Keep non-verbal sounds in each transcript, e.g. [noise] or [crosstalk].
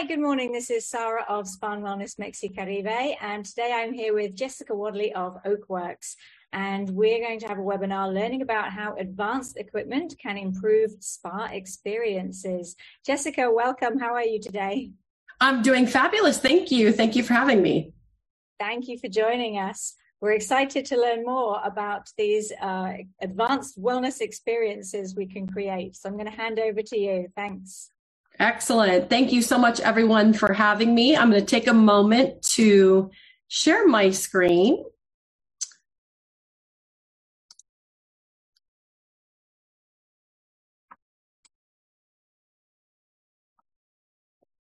Hi, good morning. This is Sarah of Spa and Wellness Mexicaribe, and today I'm here with Jessica Wadley of Oakworks. And we're going to have a webinar learning about how advanced equipment can improve spa experiences. Jessica, welcome. How are you today? I'm doing fabulous. Thank you. Thank you for having me. Thank you for joining us. We're excited to learn more about these uh, advanced wellness experiences we can create. So I'm going to hand over to you. Thanks. Excellent. Thank you so much, everyone, for having me. I'm going to take a moment to share my screen.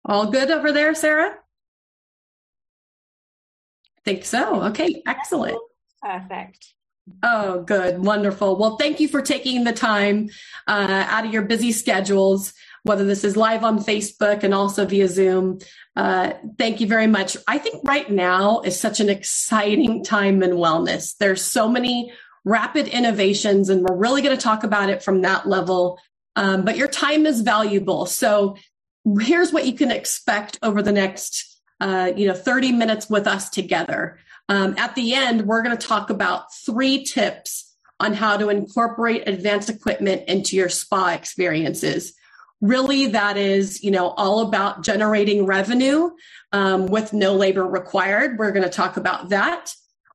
All good over there, Sarah? I think so. Okay, excellent. Perfect. Oh, good. Wonderful. Well, thank you for taking the time uh, out of your busy schedules whether this is live on Facebook and also via Zoom. Uh, thank you very much. I think right now is such an exciting time in wellness. There's so many rapid innovations, and we're really going to talk about it from that level. Um, but your time is valuable. So here's what you can expect over the next, uh, you know, 30 minutes with us together. Um, at the end, we're going to talk about three tips on how to incorporate advanced equipment into your spa experiences really that is you know all about generating revenue um, with no labor required. We're going to talk about that.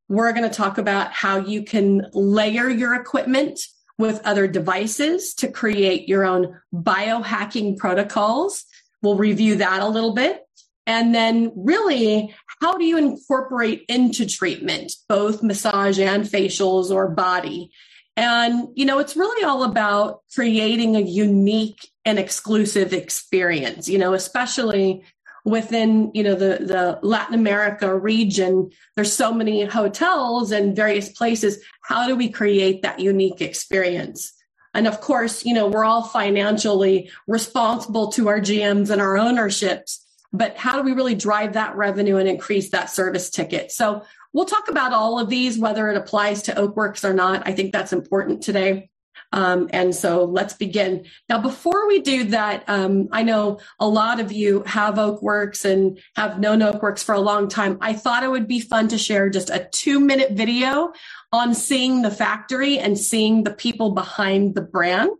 We're going to talk about how you can layer your equipment with other devices to create your own biohacking protocols. We'll review that a little bit. And then really how do you incorporate into treatment both massage and facials or body and, you know, it's really all about creating a unique and exclusive experience, you know, especially within, you know, the, the Latin America region. There's so many hotels and various places. How do we create that unique experience? And of course, you know, we're all financially responsible to our GMs and our ownerships, but how do we really drive that revenue and increase that service ticket? So We'll talk about all of these, whether it applies to Oakworks or not. I think that's important today. Um, and so let's begin. Now, before we do that, um, I know a lot of you have Oakworks and have known Oakworks for a long time. I thought it would be fun to share just a two minute video on seeing the factory and seeing the people behind the brand.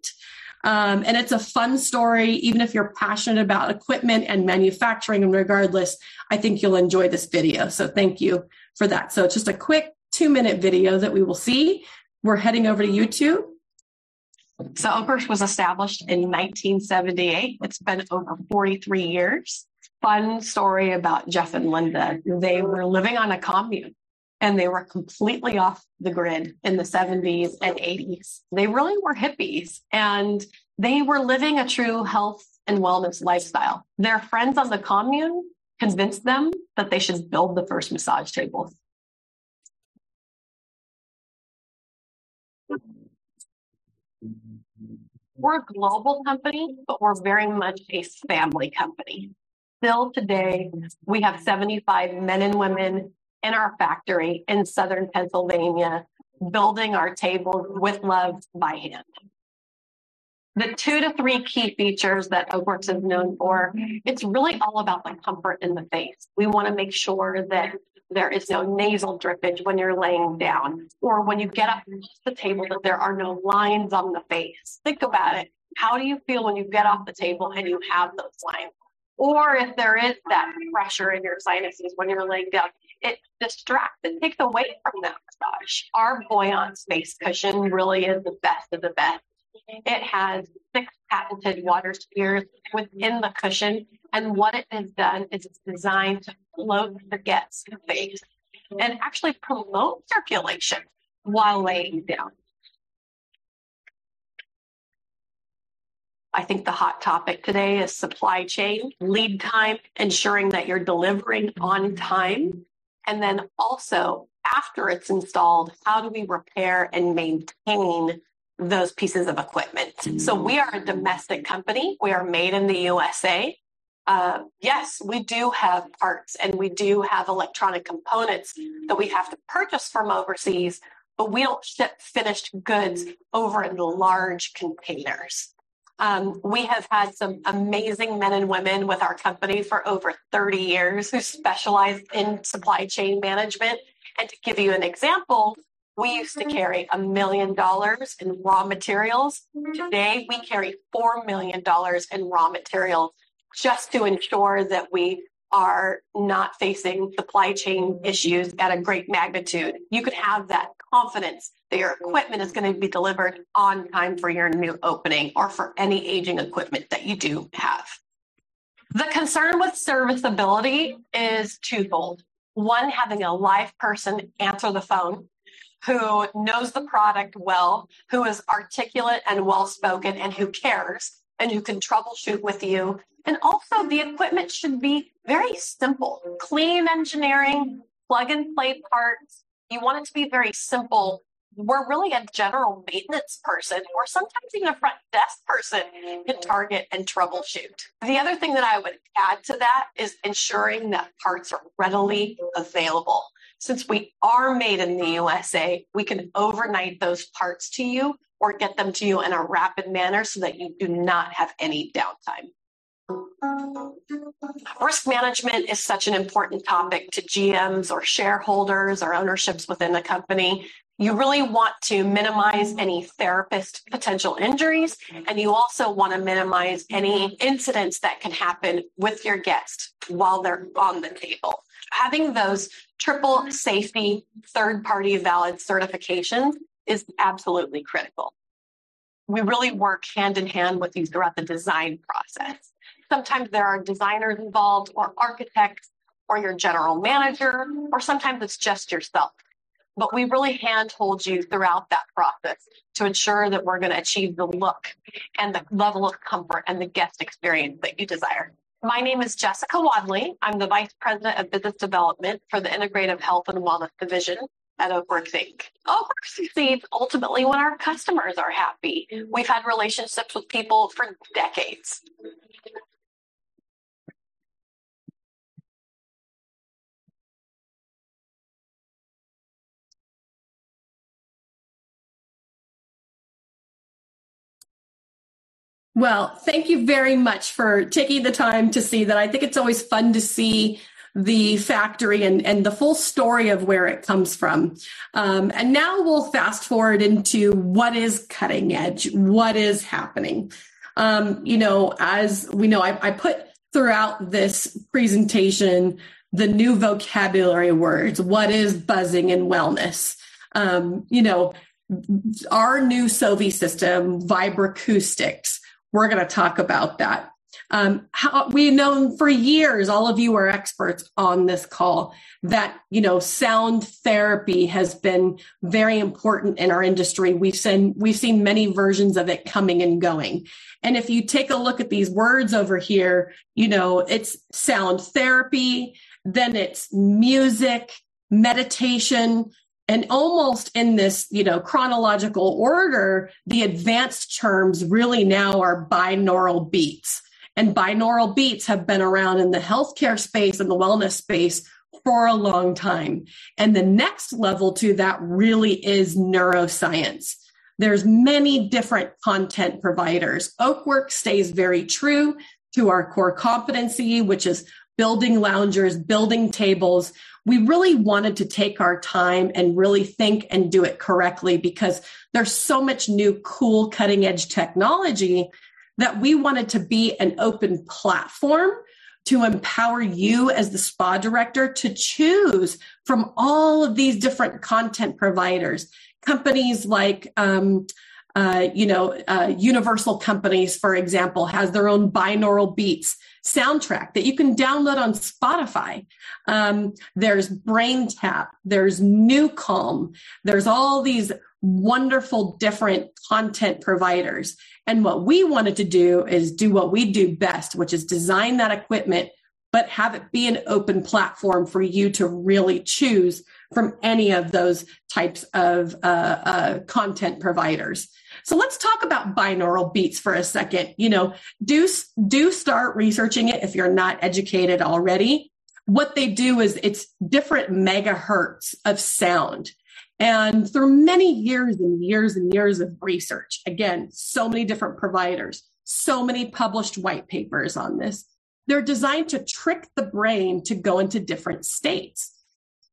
Um, and it's a fun story, even if you're passionate about equipment and manufacturing. And regardless, I think you'll enjoy this video. So thank you for that. So it's just a quick two minute video that we will see. We're heading over to YouTube. So Oakworks was established in 1978. It's been over 43 years. Fun story about Jeff and Linda. They were living on a commune and they were completely off the grid in the 70s and 80s. They really were hippies and they were living a true health and wellness lifestyle. Their friends on the commune convinced them that they should build the first massage table. We're a global company, but we're very much a family company. Still today, we have 75 men and women in our factory in Southern Pennsylvania, building our tables with love by hand the two to three key features that Oakworks is known for, it's really all about the comfort in the face. We want to make sure that there is no nasal drippage when you're laying down or when you get up from the table that there are no lines on the face. Think about it. How do you feel when you get off the table and you have those lines? Or if there is that pressure in your sinuses when you're laying down, it distracts, it takes away from that massage. Our Boiance face cushion really is the best of the best it has six patented water spheres within the cushion. And what it has done is it's designed to float the guest's face and actually promote circulation while laying down. I think the hot topic today is supply chain, lead time, ensuring that you're delivering on time. And then also, after it's installed, how do we repair and maintain those pieces of equipment. So we are a domestic company. We are made in the USA. Uh, yes, we do have parts and we do have electronic components that we have to purchase from overseas, but we don't ship finished goods over in large containers. Um, we have had some amazing men and women with our company for over 30 years who specialize in supply chain management. And to give you an example, we used to carry a million dollars in raw materials. Today, we carry $4 million in raw materials just to ensure that we are not facing supply chain issues at a great magnitude. You could have that confidence that your equipment is going to be delivered on time for your new opening or for any aging equipment that you do have. The concern with serviceability is twofold. One, having a live person answer the phone who knows the product well, who is articulate and well spoken, and who cares, and who can troubleshoot with you. And also, the equipment should be very simple clean engineering, plug and play parts. You want it to be very simple. We're really a general maintenance person, or sometimes even a front desk person can target and troubleshoot. The other thing that I would add to that is ensuring that parts are readily available. Since we are made in the USA, we can overnight those parts to you or get them to you in a rapid manner so that you do not have any downtime. Risk management is such an important topic to GMs or shareholders or ownerships within a company. You really want to minimize any therapist potential injuries, and you also want to minimize any incidents that can happen with your guest while they're on the table. Having those triple safety third party valid certifications is absolutely critical. We really work hand in hand with you throughout the design process. Sometimes there are designers involved, or architects, or your general manager, or sometimes it's just yourself. But we really handhold you throughout that process to ensure that we're going to achieve the look and the level of comfort and the guest experience that you desire. My name is Jessica Wadley. I'm the Vice President of Business Development for the Integrative Health and Wellness Division at Oakworks Inc. Oakworks succeeds ultimately when our customers are happy. We've had relationships with people for decades. Well, thank you very much for taking the time to see that. I think it's always fun to see the factory and, and the full story of where it comes from. Um, and now we'll fast forward into what is cutting edge, what is happening. Um, you know, as we know, I, I put throughout this presentation the new vocabulary words. What is buzzing and wellness? Um, you know, our new Sovi system, Vibroacoustics, we're going to talk about that. Um, how, we've known for years, all of you are experts on this call, that, you know, sound therapy has been very important in our industry. We've seen, we've seen many versions of it coming and going. And if you take a look at these words over here, you know, it's sound therapy, then it's music, meditation, and almost in this you know chronological order the advanced terms really now are binaural beats. And binaural beats have been around in the healthcare space and the wellness space for a long time. And the next level to that really is neuroscience. There's many different content providers. Oakwork stays very true to our core competency which is building loungers building tables we really wanted to take our time and really think and do it correctly because there's so much new cool cutting edge technology that we wanted to be an open platform to empower you as the spa director to choose from all of these different content providers. Companies like um, uh, you know uh, universal companies for example has their own binaural beats soundtrack that you can download on Spotify. Um, there's BrainTap, there's NuCalm, there's all these wonderful different content providers. And what we wanted to do is do what we do best, which is design that equipment, but have it be an open platform for you to really choose from any of those types of uh, uh, content providers. So let's talk about binaural beats for a second. You know, do do start researching it if you're not educated already. What they do is it's different megahertz of sound. And through many years and years and years of research, again, so many different providers, so many published white papers on this. They're designed to trick the brain to go into different states.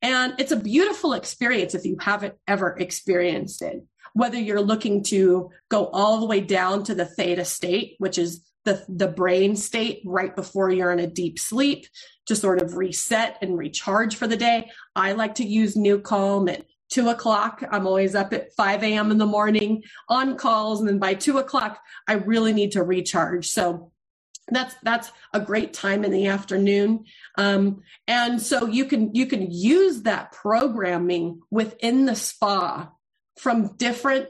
And it's a beautiful experience if you haven't ever experienced it, whether you're looking to go all the way down to the theta state, which is the, the brain state right before you're in a deep sleep to sort of reset and recharge for the day. I like to use NuCalm at two o'clock. I'm always up at 5 a.m. in the morning on calls. And then by two o'clock, I really need to recharge. So that's that's a great time in the afternoon um, and so you can you can use that programming within the spa from different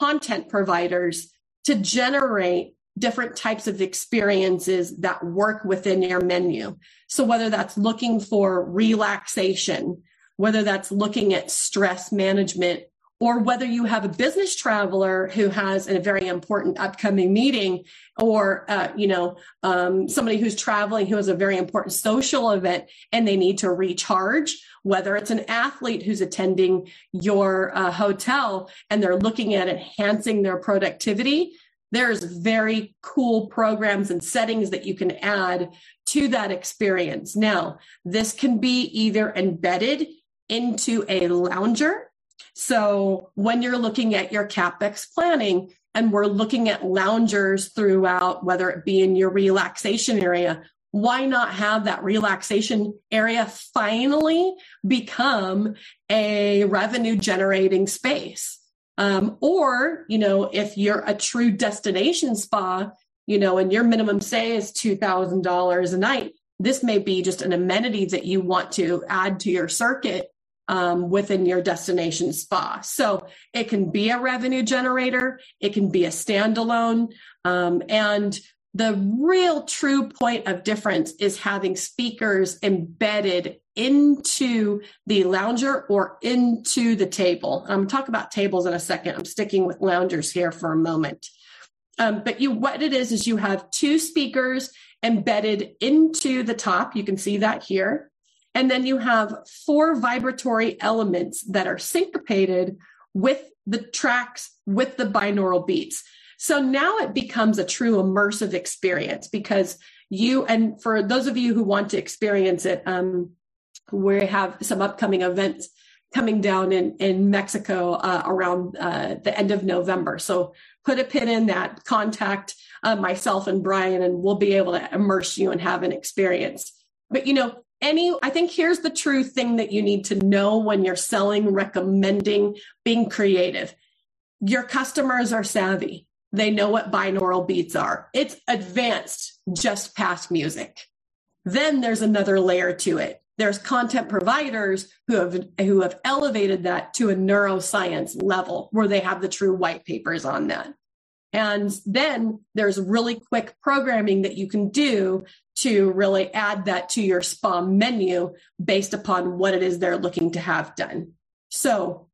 content providers to generate different types of experiences that work within your menu. So whether that's looking for relaxation, whether that's looking at stress management, or whether you have a business traveler who has a very important upcoming meeting or uh, you know um, somebody who's traveling who has a very important social event and they need to recharge whether it's an athlete who's attending your uh, hotel and they're looking at enhancing their productivity there's very cool programs and settings that you can add to that experience. Now, this can be either embedded into a lounger. So when you're looking at your CapEx planning and we're looking at loungers throughout, whether it be in your relaxation area, why not have that relaxation area finally become a revenue generating space? Um, or, you know, if you're a true destination spa, you know, and your minimum say is $2,000 a night, this may be just an amenity that you want to add to your circuit um, within your destination spa. So it can be a revenue generator, it can be a standalone. Um, and the real true point of difference is having speakers embedded into the lounger or into the table. I'm going to talk about tables in a second. I'm sticking with loungers here for a moment. Um, but you, what it is, is you have two speakers embedded into the top. You can see that here. And then you have four vibratory elements that are syncopated with the tracks, with the binaural beats. So now it becomes a true immersive experience because you, and for those of you who want to experience it, um, we have some upcoming events coming down in, in Mexico uh, around uh, the end of November. So put a pin in that, contact uh, myself and Brian, and we'll be able to immerse you and have an experience. But you know, any, I think here's the true thing that you need to know when you're selling, recommending, being creative. Your customers are savvy. They know what binaural beats are. It's advanced just past music. Then there's another layer to it. There's content providers who have who have elevated that to a neuroscience level where they have the true white papers on that. And then there's really quick programming that you can do to really add that to your spa menu based upon what it is they're looking to have done. So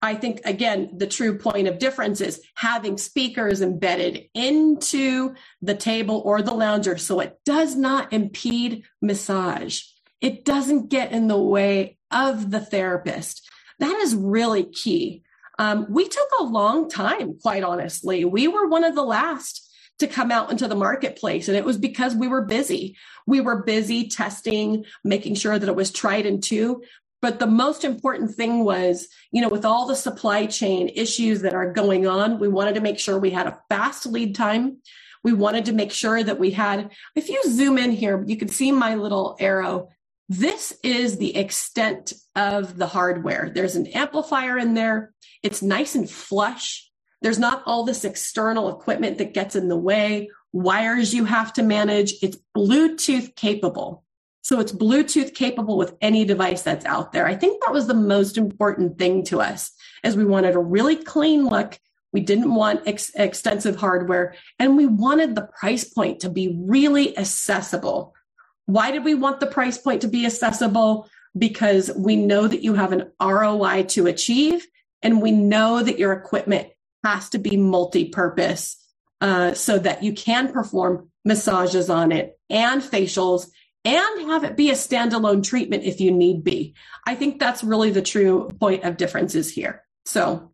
I think, again, the true point of difference is having speakers embedded into the table or the lounger so it does not impede massage. It doesn't get in the way of the therapist. That is really key. Um, we took a long time, quite honestly. We were one of the last to come out into the marketplace. And it was because we were busy. We were busy testing, making sure that it was tried and true. But the most important thing was, you know, with all the supply chain issues that are going on, we wanted to make sure we had a fast lead time. We wanted to make sure that we had, if you zoom in here, you can see my little arrow. This is the extent of the hardware. There's an amplifier in there. It's nice and flush. There's not all this external equipment that gets in the way, wires you have to manage. It's Bluetooth capable. So it's Bluetooth capable with any device that's out there. I think that was the most important thing to us as we wanted a really clean look. We didn't want ex- extensive hardware and we wanted the price point to be really accessible. Why did we want the price point to be accessible? Because we know that you have an ROI to achieve and we know that your equipment has to be multi-purpose uh, so that you can perform massages on it and facials and have it be a standalone treatment if you need be. I think that's really the true point of differences here. So,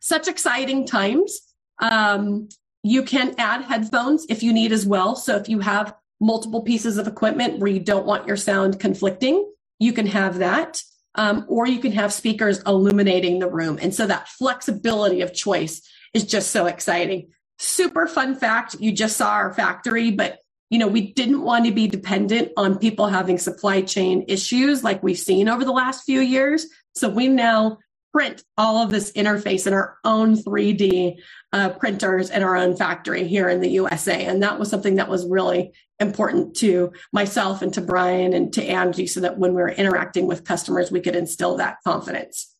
such exciting times. Um, you can add headphones if you need as well. So if you have multiple pieces of equipment where you don't want your sound conflicting, you can have that. Um, or you can have speakers illuminating the room. And so that flexibility of choice is just so exciting. Super fun fact. You just saw our factory, but you know, we didn't want to be dependent on people having supply chain issues like we've seen over the last few years. So we now print all of this interface in our own 3D uh, printers in our own factory here in the USA. And that was something that was really important to myself and to Brian and to Angie so that when we were interacting with customers, we could instill that confidence.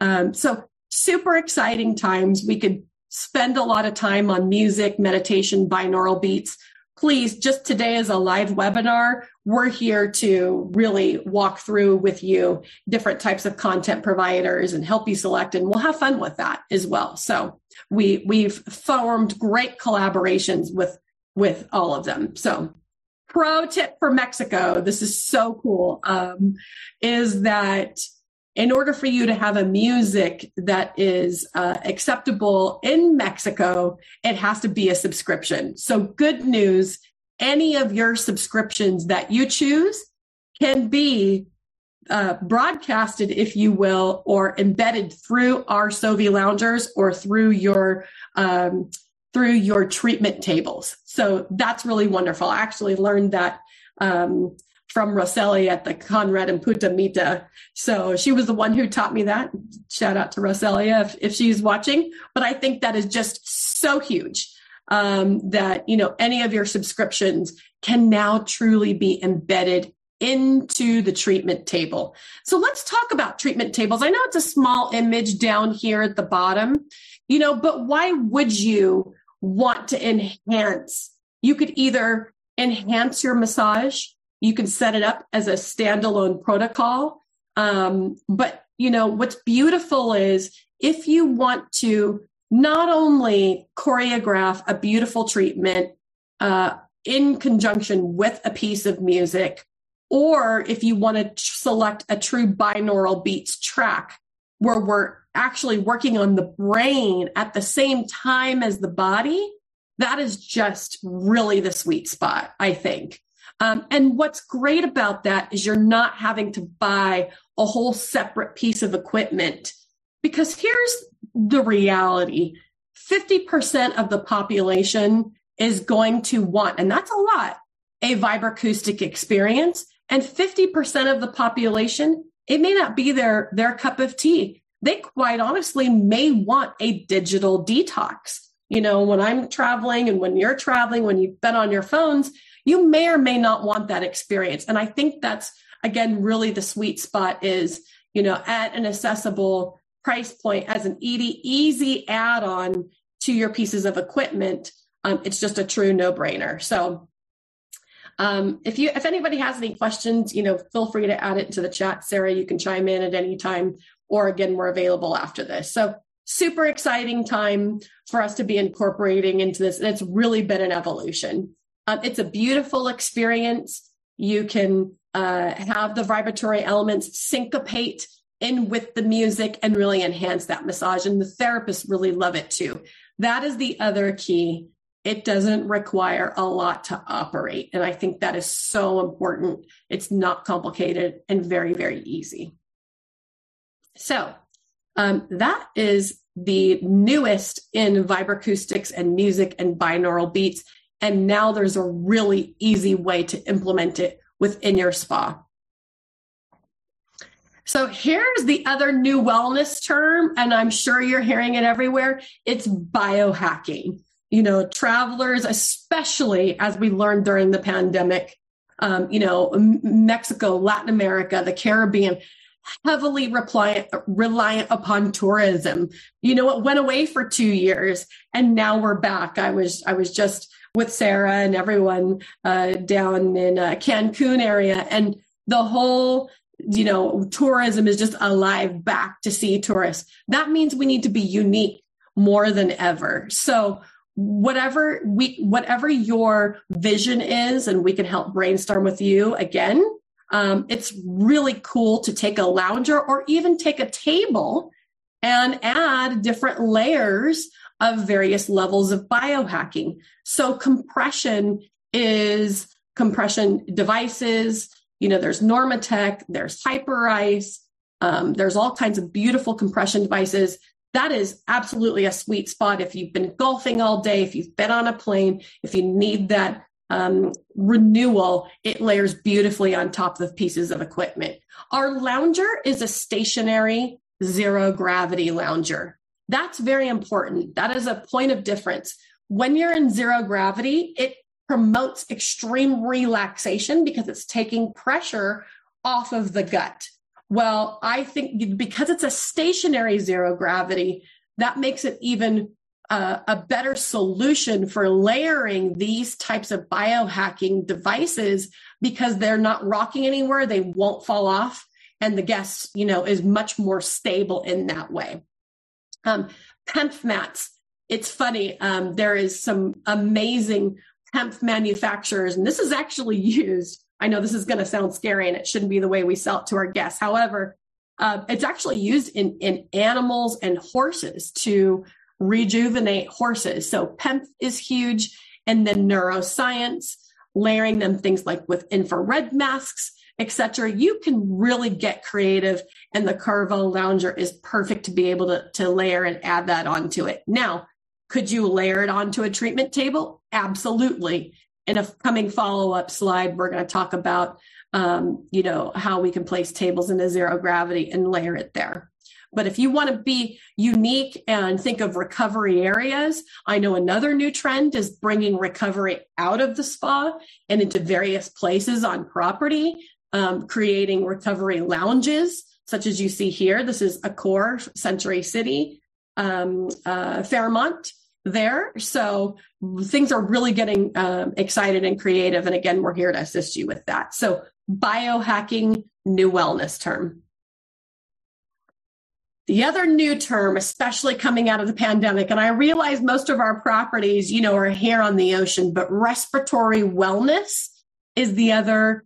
Um, so super exciting times. We could spend a lot of time on music, meditation, binaural beats please, just today is a live webinar. We're here to really walk through with you different types of content providers and help you select, and we'll have fun with that as well. So we we've formed great collaborations with with all of them. So pro tip for Mexico, this is so cool, um, is that in order for you to have a music that is uh, acceptable in Mexico, it has to be a subscription. So, good news any of your subscriptions that you choose can be uh, broadcasted, if you will, or embedded through our Sovi loungers or through your um, through your treatment tables. So that's really wonderful. I actually learned that um, from Roseli at the Conrad and Punta Mita. So she was the one who taught me that. Shout out to Roselia if, if she's watching. But I think that is just so huge um, that, you know, any of your subscriptions can now truly be embedded into the treatment table. So let's talk about treatment tables. I know it's a small image down here at the bottom, you know, but why would you want to enhance? You could either enhance your massage you can set it up as a standalone protocol. Um, but you know, what's beautiful is if you want to not only choreograph a beautiful treatment uh, in conjunction with a piece of music, or if you want to select a true binaural beats track where we're actually working on the brain at the same time as the body, that is just really the sweet spot, I think. Um, and what's great about that is you're not having to buy a whole separate piece of equipment because here's the reality 50% of the population is going to want, and that's a lot, a vibroacoustic experience. And 50% of the population, it may not be their, their cup of tea. They quite honestly may want a digital detox. You know, when I'm traveling and when you're traveling, when you've been on your phones, you may or may not want that experience. And I think that's, again, really the sweet spot is, you know, at an accessible price point as an easy, add on to your pieces of equipment. Um, it's just a true no brainer. So, um, if you, if anybody has any questions, you know, feel free to add it into the chat. Sarah, you can chime in at any time, or again, we're available after this. So, super exciting time for us to be incorporating into this. And it's really been an evolution. Um, it's a beautiful experience. You can uh, have the vibratory elements syncopate in with the music and really enhance that massage. And the therapists really love it too. That is the other key. It doesn't require a lot to operate. And I think that is so important. It's not complicated and very, very easy. So um, that is the newest in vibroacoustics and music and binaural beats. And now there's a really easy way to implement it within your spa. So here's the other new wellness term, and I'm sure you're hearing it everywhere. It's biohacking. You know, travelers, especially as we learned during the pandemic, um, you know, Mexico, Latin America, the Caribbean, heavily reliant, reliant upon tourism. You know, it went away for two years and now we're back. I was, I was just with Sarah and everyone uh, down in uh, Cancun area and the whole, you know, tourism is just alive back to see tourists. That means we need to be unique more than ever. So whatever we, whatever your vision is, and we can help brainstorm with you again um, it's really cool to take a lounger or even take a table and add different layers of various levels of biohacking. So compression is compression devices. You know, there's Normatec, there's Hyperice, um, there's all kinds of beautiful compression devices. That is absolutely a sweet spot if you've been golfing all day, if you've been on a plane, if you need that um, renewal, it layers beautifully on top of pieces of equipment. Our lounger is a stationary zero gravity lounger. That's very important. That is a point of difference. When you're in zero gravity, it promotes extreme relaxation because it's taking pressure off of the gut. Well, I think because it's a stationary zero gravity, that makes it even uh, a better solution for layering these types of biohacking devices because they're not rocking anywhere, they won't fall off, and the guest, you know, is much more stable in that way. Um, mats. It's funny. Um, there is some amazing PEMF manufacturers, and this is actually used. I know this is going to sound scary, and it shouldn't be the way we sell it to our guests. However, uh, it's actually used in in animals and horses to rejuvenate horses. So PEMF is huge, and then neuroscience, layering them things like with infrared masks etc. You can really get creative, and the Carvel Lounger is perfect to be able to, to layer and add that onto it. Now, could you layer it onto a treatment table? Absolutely. In a coming follow up slide, we're going to talk about, um, you know, how we can place tables in a zero gravity and layer it there. But if you want to be unique and think of recovery areas, I know another new trend is bringing recovery out of the spa and into various places on property um, creating recovery lounges, such as you see here. This is Accor Century City, um, uh, Fairmont there. So things are really getting um, excited and creative. And again, we're here to assist you with that. So biohacking, new wellness term. The other new term, especially coming out of the pandemic, and I realize most of our properties, you know, are here on the ocean, but respiratory wellness is the other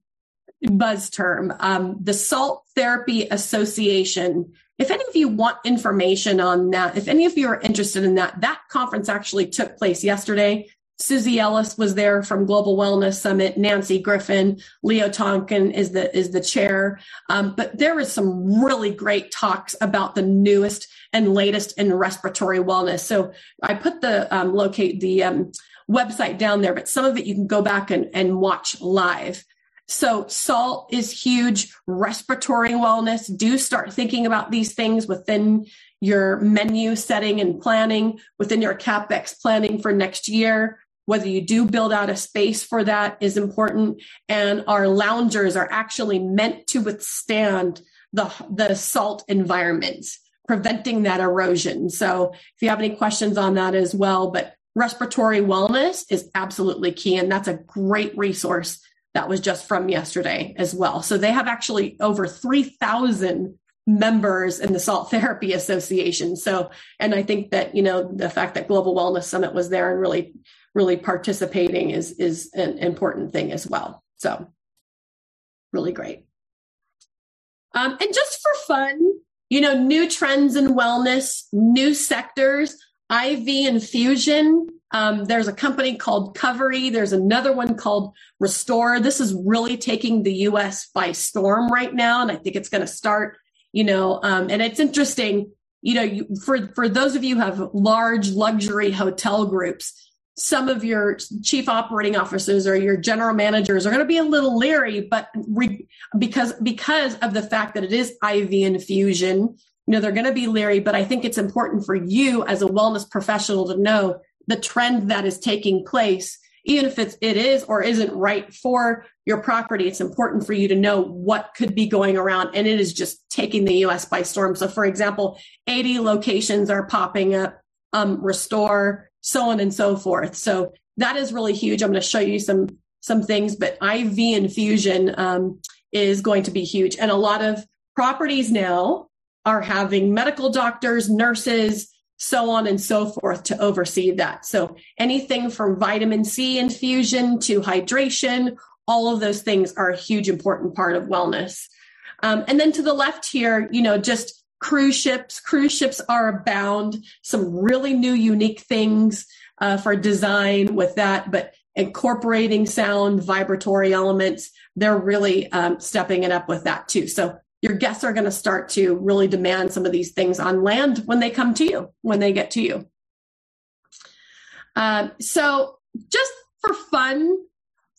buzz term, um, the Salt Therapy Association. If any of you want information on that, if any of you are interested in that, that conference actually took place yesterday. Susie Ellis was there from Global Wellness Summit. Nancy Griffin, Leo Tonkin is the is the chair. Um, but there was some really great talks about the newest and latest in respiratory wellness. So I put the um, locate the um, website down there, but some of it you can go back and, and watch live. So salt is huge. Respiratory wellness. Do start thinking about these things within your menu setting and planning, within your CapEx planning for next year. Whether you do build out a space for that is important. And our loungers are actually meant to withstand the, the salt environment, preventing that erosion. So if you have any questions on that as well, but respiratory wellness is absolutely key. And that's a great resource that was just from yesterday as well. So they have actually over 3,000 members in the Salt Therapy Association. So, and I think that, you know, the fact that Global Wellness Summit was there and really, really participating is, is an important thing as well. So really great. Um, and just for fun, you know, new trends in wellness, new sectors, IV infusion um, there's a company called Covery. There's another one called Restore. This is really taking the U.S. by storm right now, and I think it's going to start. You know, um, and it's interesting. You know, you, for for those of you who have large luxury hotel groups, some of your chief operating officers or your general managers are going to be a little leery, but re, because because of the fact that it is IV infusion, you know, they're going to be leery. But I think it's important for you as a wellness professional to know the trend that is taking place even if it's, it is or isn't right for your property, it's important for you to know what could be going around. And it is just taking the US by storm. So, for example, 80 locations are popping up, um, restore, so on and so forth. So that is really huge. I'm going to show you some, some things, but IV infusion, um, is going to be huge. And a lot of properties now are having medical doctors, nurses, so on and so forth to oversee that. So anything from vitamin C infusion to hydration, all of those things are a huge important part of wellness. Um, and then to the left here, you know, just cruise ships. Cruise ships are abound. Some really new, unique things uh, for design with that, but incorporating sound, vibratory elements, they're really um, stepping it up with that too. So your guests are going to start to really demand some of these things on land when they come to you, when they get to you. Uh, so just for fun,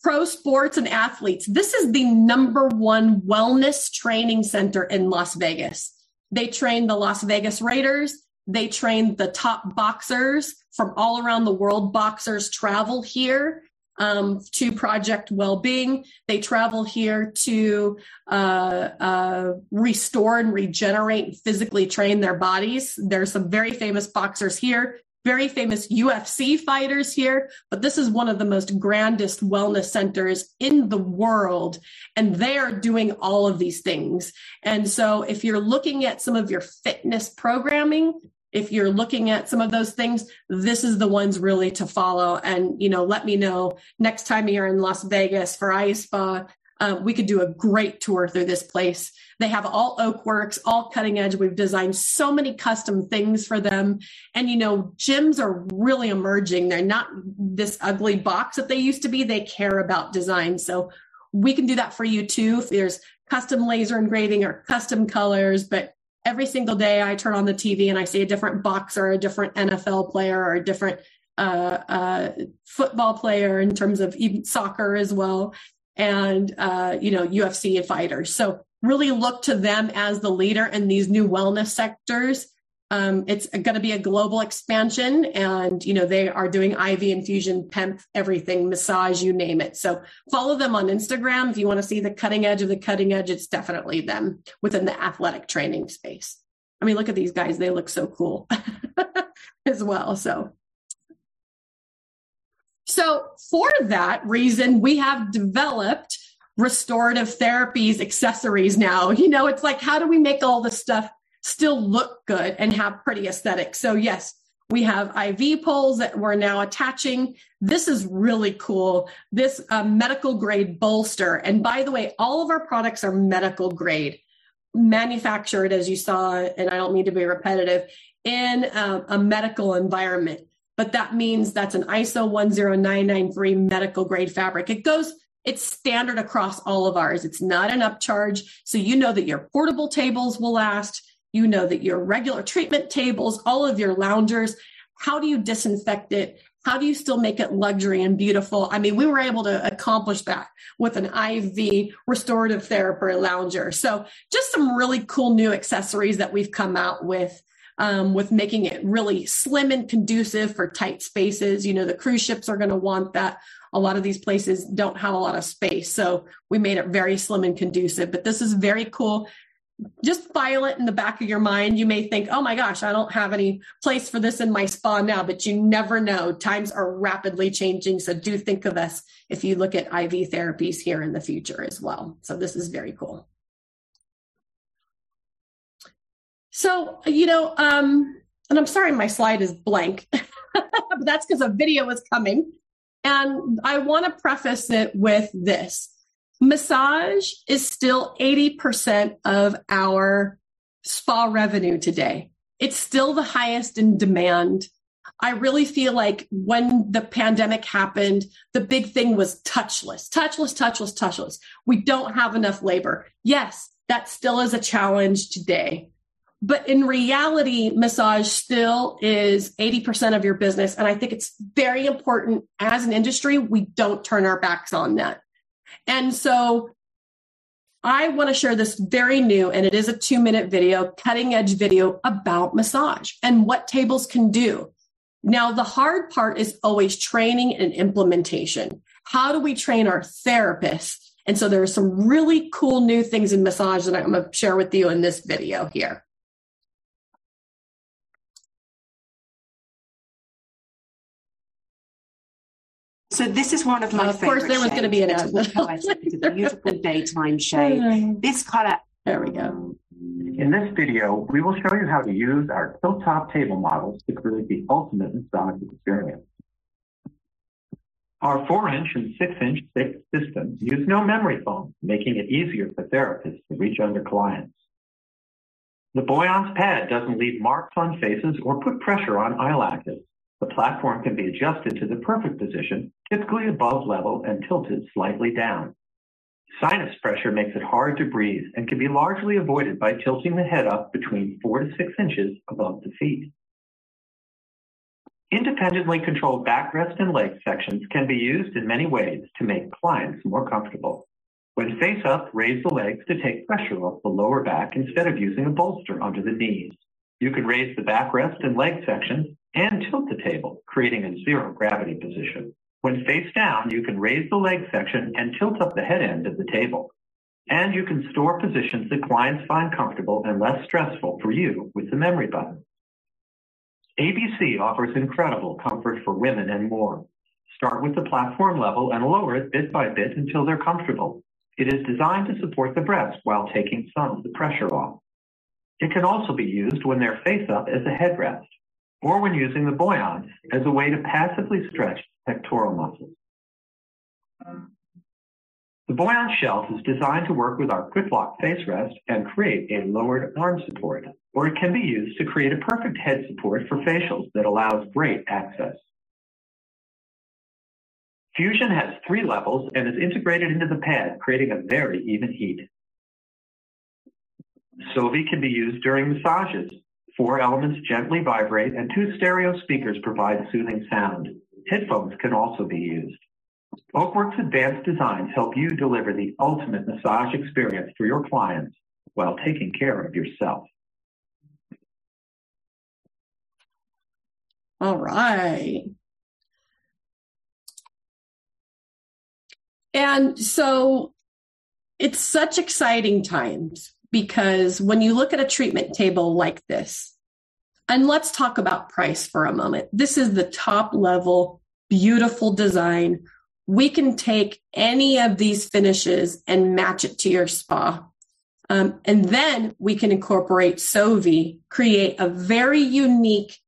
pro sports and athletes, this is the number one wellness training center in Las Vegas. They train the Las Vegas Raiders. They train the top boxers from all around the world. Boxers travel here um, to Project Wellbeing. They travel here to uh, uh, restore and regenerate physically train their bodies. There's some very famous boxers here very famous UFC fighters here, but this is one of the most grandest wellness centers in the world. And they are doing all of these things. And so if you're looking at some of your fitness programming, if you're looking at some of those things, this is the ones really to follow. And, you know, let me know next time you're in Las Vegas for iSpa. Uh, we could do a great tour through this place. They have all Oakworks, all cutting edge. We've designed so many custom things for them. And, you know, gyms are really emerging. They're not this ugly box that they used to be. They care about design. So we can do that for you too. If there's custom laser engraving or custom colors, but every single day I turn on the TV and I see a different boxer, a different NFL player, or a different uh, uh, football player in terms of even soccer as well, and uh, you know UFC fighters. So really look to them as the leader in these new wellness sectors. Um, it's going to be a global expansion, and you know they are doing IV infusion, PEMF, everything, massage, you name it. So follow them on Instagram if you want to see the cutting edge of the cutting edge. It's definitely them within the athletic training space. I mean, look at these guys; they look so cool [laughs] as well. So so, for that reason, we have developed restorative therapies accessories now. You know, it's like, how do we make all this stuff still look good and have pretty aesthetics? So, yes, we have IV poles that we're now attaching. This is really cool. This uh, medical grade bolster. And by the way, all of our products are medical grade, manufactured, as you saw, and I don't mean to be repetitive, in uh, a medical environment. But that means that's an ISO 10993 medical grade fabric. It goes it's standard across all of ours. It's not an upcharge. So you know that your portable tables will last. You know that your regular treatment tables, all of your loungers, how do you disinfect it? How do you still make it luxury and beautiful? I mean, we were able to accomplish that with an IV restorative therapy lounger. So just some really cool new accessories that we've come out with. Um, with making it really slim and conducive for tight spaces. You know, the cruise ships are going to want that a lot of these places don't have a lot of space. So we made it very slim and conducive, but this is very cool. Just file it in the back of your mind. You may think, oh my gosh, I don't have any place for this in my spa now, but you never know. Times are rapidly changing. So do think of us if you look at IV therapies here in the future as well. So this is very cool. So, you know, um, and I'm sorry my slide is blank, [laughs] but that's because a video is coming. And I want to preface it with this massage is still 80% of our spa revenue today. It's still the highest in demand. I really feel like when the pandemic happened, the big thing was touchless, touchless, touchless, touchless. We don't have enough labor. Yes, that still is a challenge today. But in reality, massage still is 80% of your business. And I think it's very important as an industry, we don't turn our backs on that. And so I want to share this very new, and it is a two minute video, cutting edge video about massage and what tables can do. Now, the hard part is always training and implementation. How do we train our therapists? And so there are some really cool new things in massage that I'm going to share with you in this video here. So this is one of my. Favorite. Of course, there was going to be an ad. it's a beautiful [laughs] daytime shade. This color. There we go. In this video, we will show you how to use our tilt top table models to create the ultimate massage experience. Our 4-inch and 6-inch thick systems use no memory foam, making it easier for therapists to reach under clients. The Boiance pad doesn't leave marks on faces or put pressure on eyelashes. The platform can be adjusted to the perfect position, typically above level and tilted slightly down. Sinus pressure makes it hard to breathe and can be largely avoided by tilting the head up between four to six inches above the feet. Independently controlled backrest and leg sections can be used in many ways to make clients more comfortable. When face up, raise the legs to take pressure off the lower back instead of using a bolster under the knees. You can raise the backrest and leg sections and tilt the table, creating a zero gravity position. When face down, you can raise the leg section and tilt up the head end of the table. And you can store positions that clients find comfortable and less stressful for you with the memory button. ABC offers incredible comfort for women and more. Start with the platform level and lower it bit by bit until they're comfortable. It is designed to support the breast while taking some of the pressure off. It can also be used when they're face up as a headrest or when using the Boiance as a way to passively stretch pectoral muscles. Mm-hmm. The Boiance shelf is designed to work with our quick lock face rest and create a lowered arm support, or it can be used to create a perfect head support for facials that allows great access. Fusion has three levels and is integrated into the pad, creating a very even heat. Sovi can be used during massages. Four elements gently vibrate and two stereo speakers provide soothing sound. Headphones can also be used. Oakworks advanced designs help you deliver the ultimate massage experience for your clients while taking care of yourself. All right. And so it's such exciting times because when you look at a treatment table like this, and let's talk about price for a moment. This is the top level, beautiful design. We can take any of these finishes and match it to your spa. Um, and then we can incorporate Sovi, create a very unique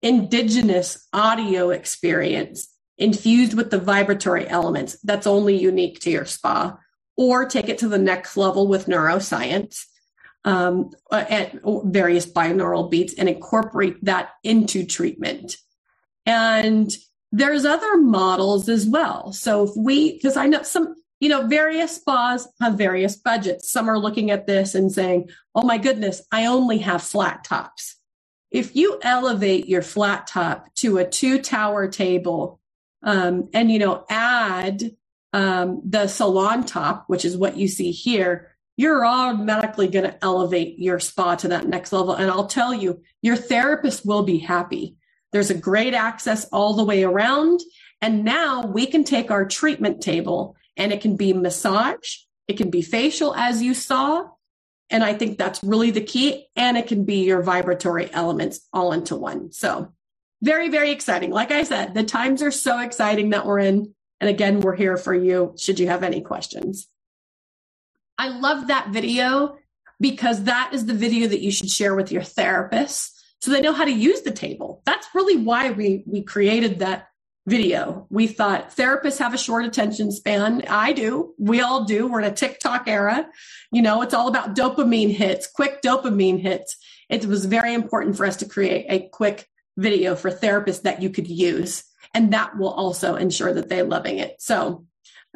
indigenous audio experience infused with the vibratory elements that's only unique to your spa, or take it to the next level with neuroscience um, at various binaural beats and incorporate that into treatment. And there's other models as well. So if we, because I know some, you know, various spas have various budgets. Some are looking at this and saying, oh my goodness, I only have flat tops. If you elevate your flat top to a two tower table um, and, you know, add um, the salon top, which is what you see here, you're automatically going to elevate your spa to that next level. And I'll tell you, your therapist will be happy. There's a great access all the way around. And now we can take our treatment table and it can be massage, it can be facial, as you saw. And I think that's really the key. And it can be your vibratory elements all into one. So, very, very exciting. Like I said, the times are so exciting that we're in. And again, we're here for you should you have any questions. I love that video because that is the video that you should share with your therapist so they know how to use the table. That's really why we we created that video. We thought therapists have a short attention span. I do. We all do. We're in a TikTok era. You know, it's all about dopamine hits, quick dopamine hits. It was very important for us to create a quick video for therapists that you could use. And that will also ensure that they're loving it. So,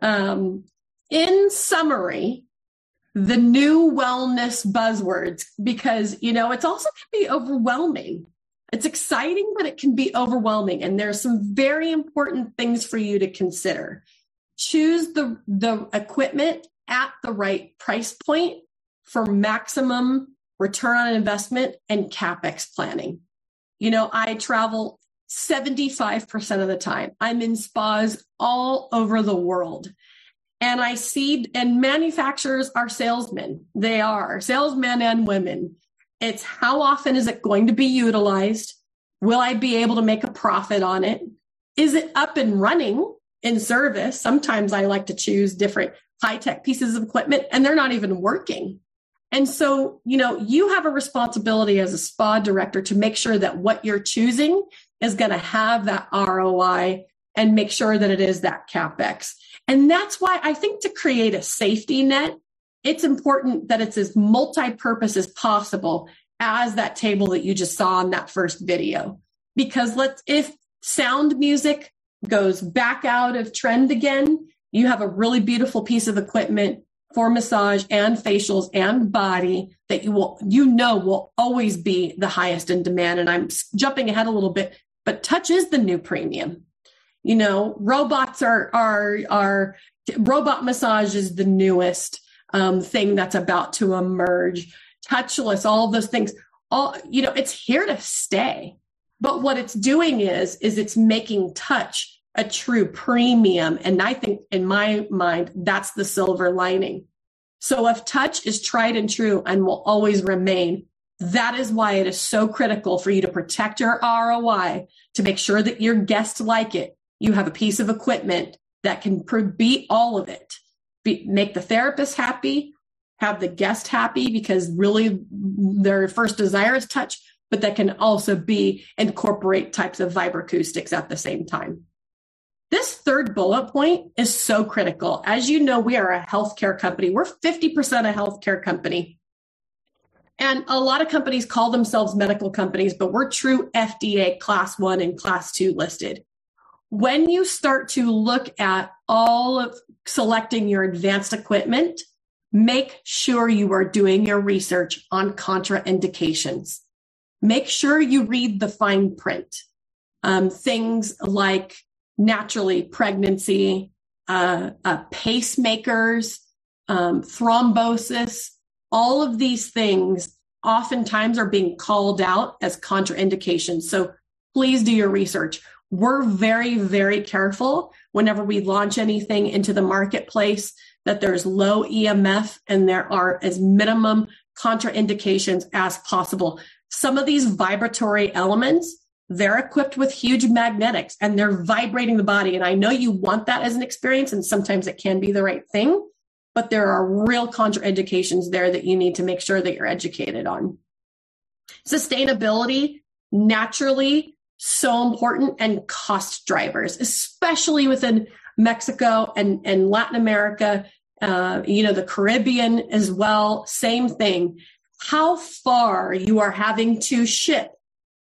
um, in summary, the new wellness buzzwords because, you know, it's also can be overwhelming. It's exciting, but it can be overwhelming. And there's some very important things for you to consider. Choose the, the equipment at the right price point for maximum return on investment and capex planning. You know, I travel 75% of the time. I'm in spas all over the world. And I see, and manufacturers are salesmen. They are salesmen and women. It's how often is it going to be utilized? Will I be able to make a profit on it? Is it up and running in service? Sometimes I like to choose different high tech pieces of equipment and they're not even working. And so, you know, you have a responsibility as a spa director to make sure that what you're choosing is going to have that ROI and make sure that it is that capex. And that's why I think to create a safety net, it's important that it's as multi-purpose as possible as that table that you just saw in that first video. Because let's, if sound music goes back out of trend again, you have a really beautiful piece of equipment for massage and facials and body that you will, you know, will always be the highest in demand. And I'm jumping ahead a little bit, but touch is the new premium. You know, robots are, are, are, robot massage is the newest um, thing that's about to emerge. Touchless, all those things, all, you know, it's here to stay. But what it's doing is, is it's making touch a true premium. And I think in my mind, that's the silver lining. So if touch is tried and true and will always remain, that is why it is so critical for you to protect your ROI to make sure that your guests like it. You have a piece of equipment that can beat all of it, be, make the therapist happy, have the guest happy because really their first desire is touch, but that can also be incorporate types of vibroacoustics at the same time. This third bullet point is so critical. As you know, we are a healthcare company. We're 50% a healthcare company. And a lot of companies call themselves medical companies, but we're true FDA class one and class two listed. When you start to look at all of selecting your advanced equipment, make sure you are doing your research on contraindications. Make sure you read the fine print. Um, things like naturally pregnancy, uh, uh, pacemakers, um, thrombosis, all of these things oftentimes are being called out as contraindications. So please do your research. We're very, very careful whenever we launch anything into the marketplace that there's low EMF and there are as minimum contraindications as possible. Some of these vibratory elements they're equipped with huge magnetics and they're vibrating the body. And I know you want that as an experience, and sometimes it can be the right thing, but there are real contraindications there that you need to make sure that you're educated on. Sustainability, naturally, so important and cost drivers, especially within Mexico and, and Latin America, uh, you know, the Caribbean as well. Same thing. How far you are having to ship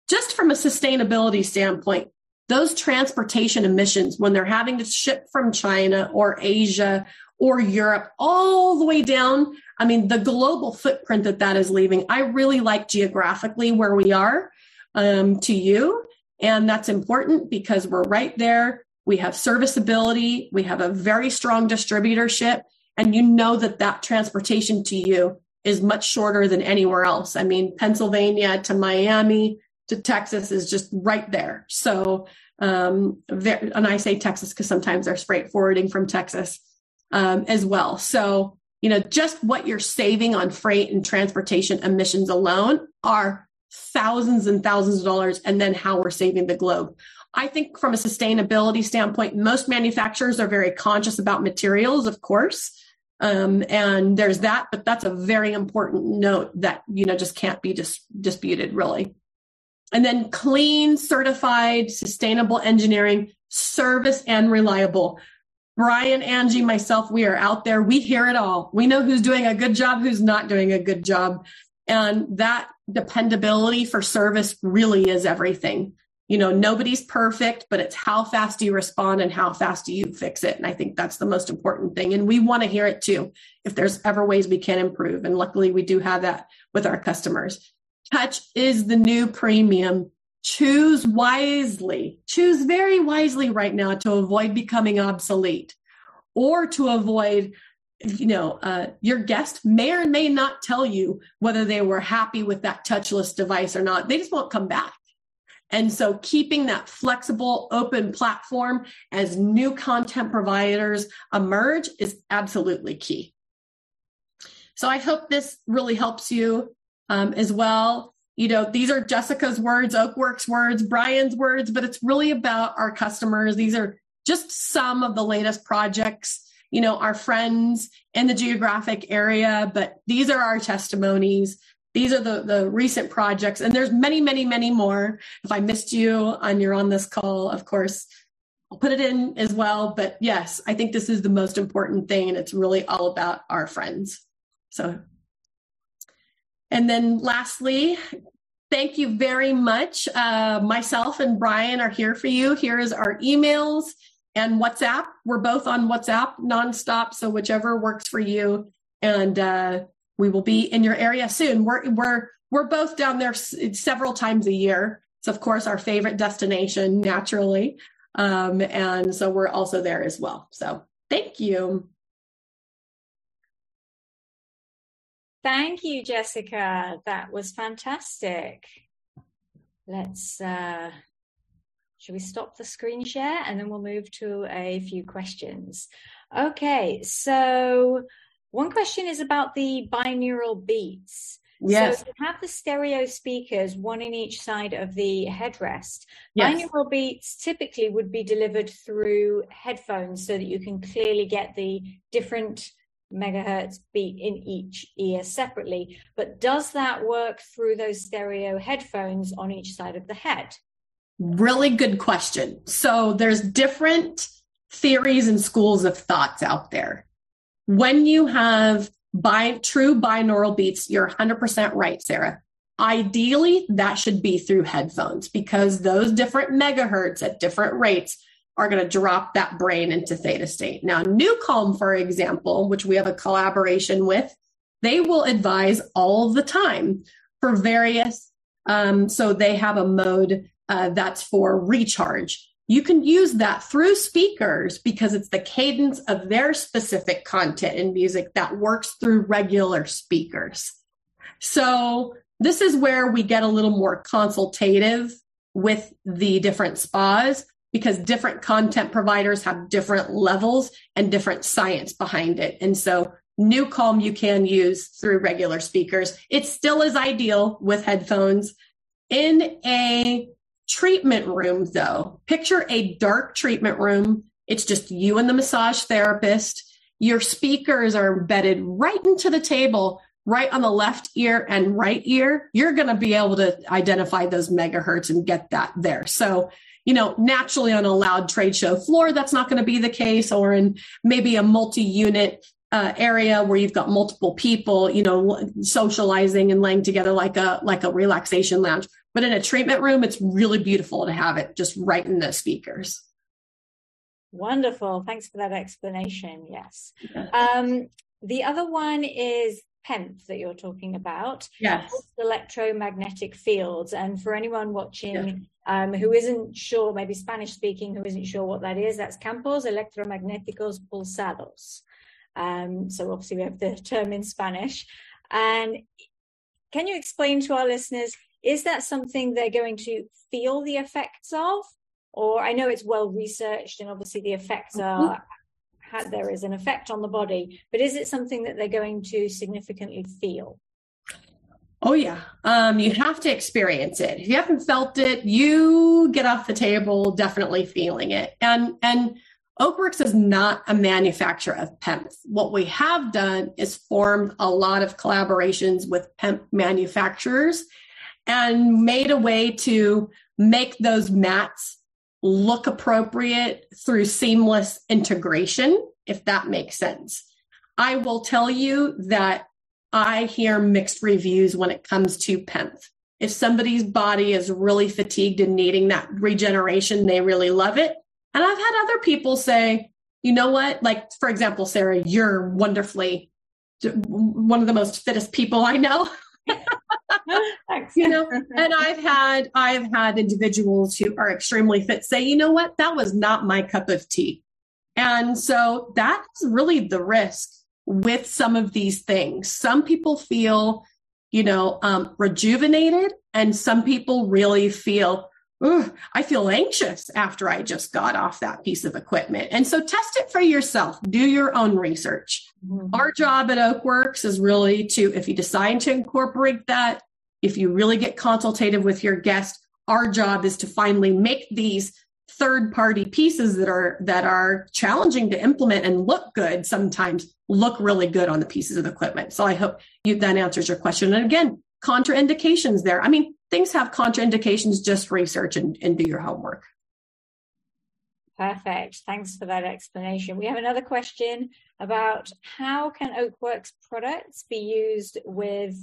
just from a sustainability standpoint, those transportation emissions, when they're having to ship from China or Asia or Europe all the way down, I mean, the global footprint that that is leaving, I really like geographically where we are um, to you. And that's important because we're right there. We have serviceability. We have a very strong distributorship. And you know that that transportation to you is much shorter than anywhere else. I mean, Pennsylvania to Miami, to Texas is just right there. So, um, and I say Texas because sometimes there's freight forwarding from Texas um, as well. So, you know, just what you're saving on freight and transportation emissions alone are thousands and thousands of dollars, and then how we're saving the globe. I think from a sustainability standpoint, most manufacturers are very conscious about materials, of course. Um, and there's that, but that's a very important note that, you know, just can't be dis- disputed really. And then clean, certified, sustainable engineering, service and reliable. Brian, Angie, myself, we are out there. We hear it all. We know who's doing a good job, who's not doing a good job. And that dependability for service really is everything. You know, nobody's perfect, but it's how fast do you respond and how fast do you fix it? And I think that's the most important thing. And we want to hear it too, if there's ever ways we can improve. And luckily we do have that with our customers. Touch is the new premium. Choose wisely. Choose very wisely right now to avoid becoming obsolete or to avoid you know, uh, your guest may or may not tell you whether they were happy with that touchless device or not. They just won't come back. And so keeping that flexible, open platform as new content providers emerge is absolutely key. So I hope this really helps you um, as well. You know, these are Jessica's words, Oakworks words, Brian's words, but it's really about our customers. These are just some of the latest projects, you know, our friends in the geographic area, but these are our testimonies. These are the, the recent projects, and there's many, many, many more. If I missed you and you're on this call, of course, I'll put it in as well. But yes, I think this is the most important thing, and it's really all about our friends. So and then lastly, thank you very much. Uh, myself and Brian are here for you. Here is our emails and WhatsApp. We're both on WhatsApp nonstop, so whichever works for you. And uh, we will be in your area soon. We're we're we're both down there several times a year. It's of course our favorite destination, naturally, um, and so we're also there as well. So thank you. Thank you, Jessica. That was fantastic. Let's, uh, should we stop the screen share and then we'll move to a few questions? Okay, so one question is about the binaural beats. Yes. So you have the stereo speakers, one in each side of the headrest. Yes. Binaural beats typically would be delivered through headphones so that you can clearly get the different megahertz beat in each ear separately. But does that work through those stereo headphones on each side of the head? Really good question. So there's different theories and schools of thoughts out there. When you have bi- true binaural beats, you're 100% right, Sarah. Ideally, that should be through headphones because those different megahertz at different rates are going to drop that brain into theta state. Now, NuCalm, for example, which we have a collaboration with, they will advise all the time for various. Um, so they have a mode uh, that's for recharge. You can use that through speakers because it's the cadence of their specific content in music that works through regular speakers. So this is where we get a little more consultative with the different spas because different content providers have different levels and different science behind it. And so NuCalm you can use through regular speakers. It still is ideal with headphones. In a treatment room, though, picture a dark treatment room. It's just you and the massage therapist. Your speakers are embedded right into the table, right on the left ear and right ear. You're going to be able to identify those megahertz and get that there. So, you know, naturally on a loud trade show floor, that's not going to be the case, or in maybe a multi unit uh, area where you've got multiple people, you know, socializing and laying together like a like a relaxation lounge. But in a treatment room, it's really beautiful to have it just right in the speakers. Wonderful. Thanks for that explanation. Yes. Um, the other one is PEMF that you're talking about. Yes. Electromagnetic fields. And for anyone watching um, who isn't sure, maybe Spanish speaking, who isn't sure what that is, that's campos electromagnéticos pulsados. Um, so obviously we have the term in Spanish. And can you explain to our listeners, is that something they're going to feel the effects of? Or I know it's well researched and obviously the effects are, ha- there is an effect on the body, but is it something that they're going to significantly feel? Oh yeah. Um, you have to experience it. If you haven't felt it, you get off the table definitely feeling it. And and Oakworks is not a manufacturer of PEMF. What we have done is formed a lot of collaborations with PEMF manufacturers and made a way to make those mats look appropriate through seamless integration, if that makes sense. I will tell you that I hear mixed reviews when it comes to PEMF. If somebody's body is really fatigued and needing that regeneration, they really love it. And I've had other people say, you know what? Like, for example, Sarah, you're wonderfully one of the most fittest people I know. [laughs] you know, and I've had I've had individuals who are extremely fit say, you know what, that was not my cup of tea. And so that's really the risk with some of these things. Some people feel, you know, um, rejuvenated, and some people really feel, I feel anxious after I just got off that piece of equipment. And so test it for yourself. Do your own research. Mm-hmm. Our job at Oakworks is really to, if you decide to incorporate that, if you really get consultative with your guest, our job is to finally make these third party pieces that are that are challenging to implement and look good sometimes look really good on the pieces of equipment so i hope you that answers your question and again contraindications there i mean things have contraindications just research and, and do your homework Perfect. Thanks for that explanation. We have another question about how can Oakworks products be used with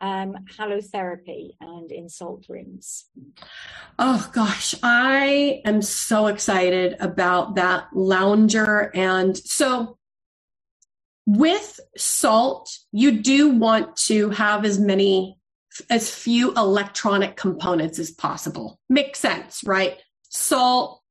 um, halotherapy and in salt rooms? Oh gosh, I am so excited about that lounger. And so with salt, you do want to have as many, as few electronic components as possible. Makes sense, right? Salt,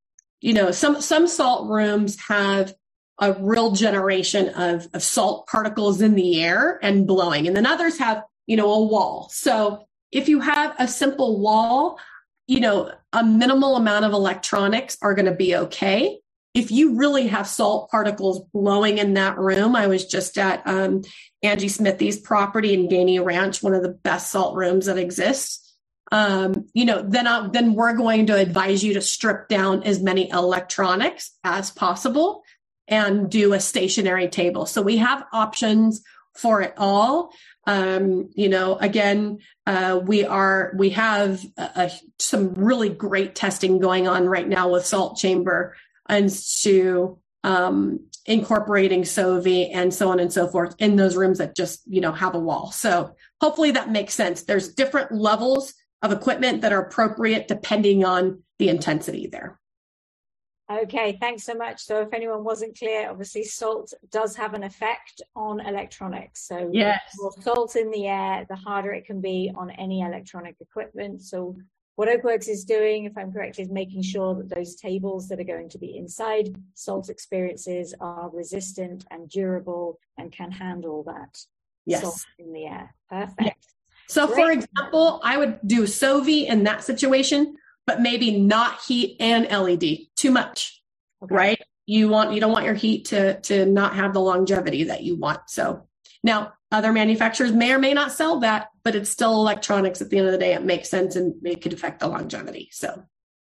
you know, some, some salt rooms have a real generation of, of salt particles in the air and blowing. And then others have, you know, a wall. So if you have a simple wall, you know, a minimal amount of electronics are going to be okay. If you really have salt particles blowing in that room, I was just at um, Angie Smithy's property in Gainey Ranch, one of the best salt rooms that exists. Um, you know, then I, then we're going to advise you to strip down as many electronics as possible and do a stationary table. So we have options for it all. Um, you know, again, uh, we are we have a, a, some really great testing going on right now with Salt Chamber and to um, incorporating SOVI and so on and so forth in those rooms that just you know have a wall. So hopefully that makes sense. There's different levels of equipment that are appropriate depending on the intensity there. Okay, thanks so much. So if anyone wasn't clear, obviously salt does have an effect on electronics. So yes. the more salt in the air, the harder it can be on any electronic equipment. So what Oakworks is doing, if I'm correct, is making sure that those tables that are going to be inside salt experiences are resistant and durable and can handle that yes. salt in the air. Perfect. So Great. for example, I would do SOVI in that situation but maybe not heat and LED. Too much, okay. right? You want you don't want your heat to to not have the longevity that you want. So now other manufacturers may or may not sell that, but it's still electronics. At the end of the day, it makes sense and it could affect the longevity. So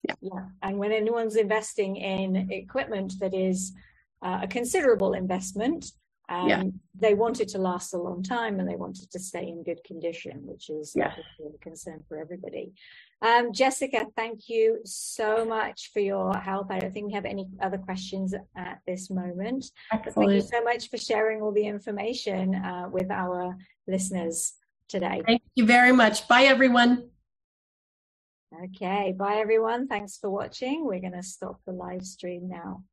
yeah. yeah. And when anyone's investing in equipment that is uh, a considerable investment, um, yeah. they want it to last a long time and they want it to stay in good condition, which is yeah. a concern for everybody. Um, Jessica, thank you so much for your help. I don't think we have any other questions at this moment. Thank you so much for sharing all the information uh, with our listeners today. Thank you very much. Bye, everyone. Okay, bye, everyone. Thanks for watching. We're going to stop the live stream now.